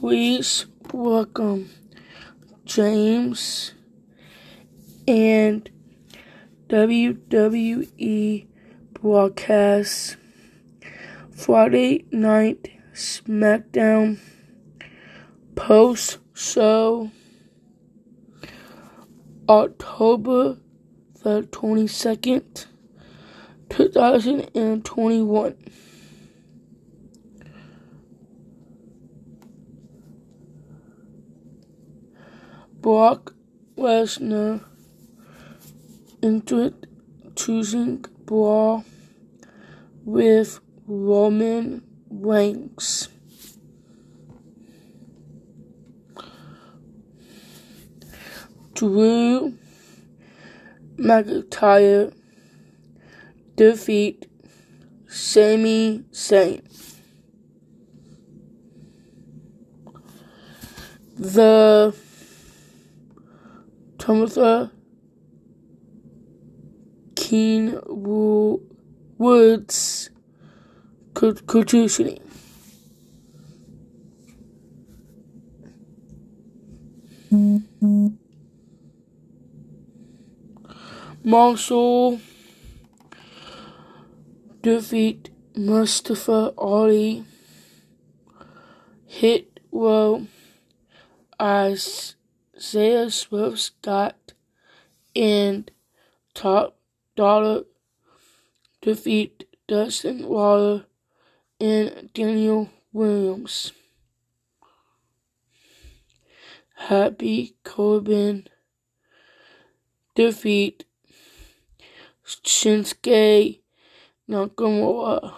Please welcome James and WWE broadcast Friday Night SmackDown post show October the 22nd, 2021. Brock Lesnar entered choosing brawl with Roman Reigns. Drew McIntyre defeat Sami Zayn. The Tamitha uh, Keen Woods Kutushini. Marshall defeat Mustafa Ali. Hit well as Isaiah Swift Scott and Top Dolla defeat Dustin Waller and Daniel Williams. Happy Corbin defeat Shinsuke Nakamura.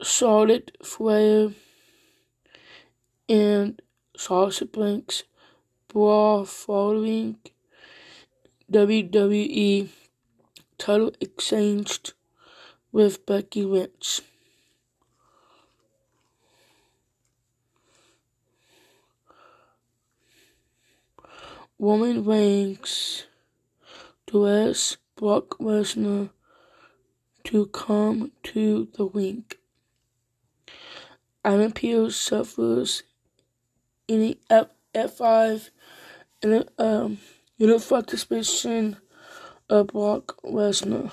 Charlotte Flair and Banks brawl following WWE title exchanged with Becky Lynch. Roman Reigns duets Brock Lesnar to come to the ring. Adam Pearce suffers in F F5 and um unified suspicion of Brock Lesnar.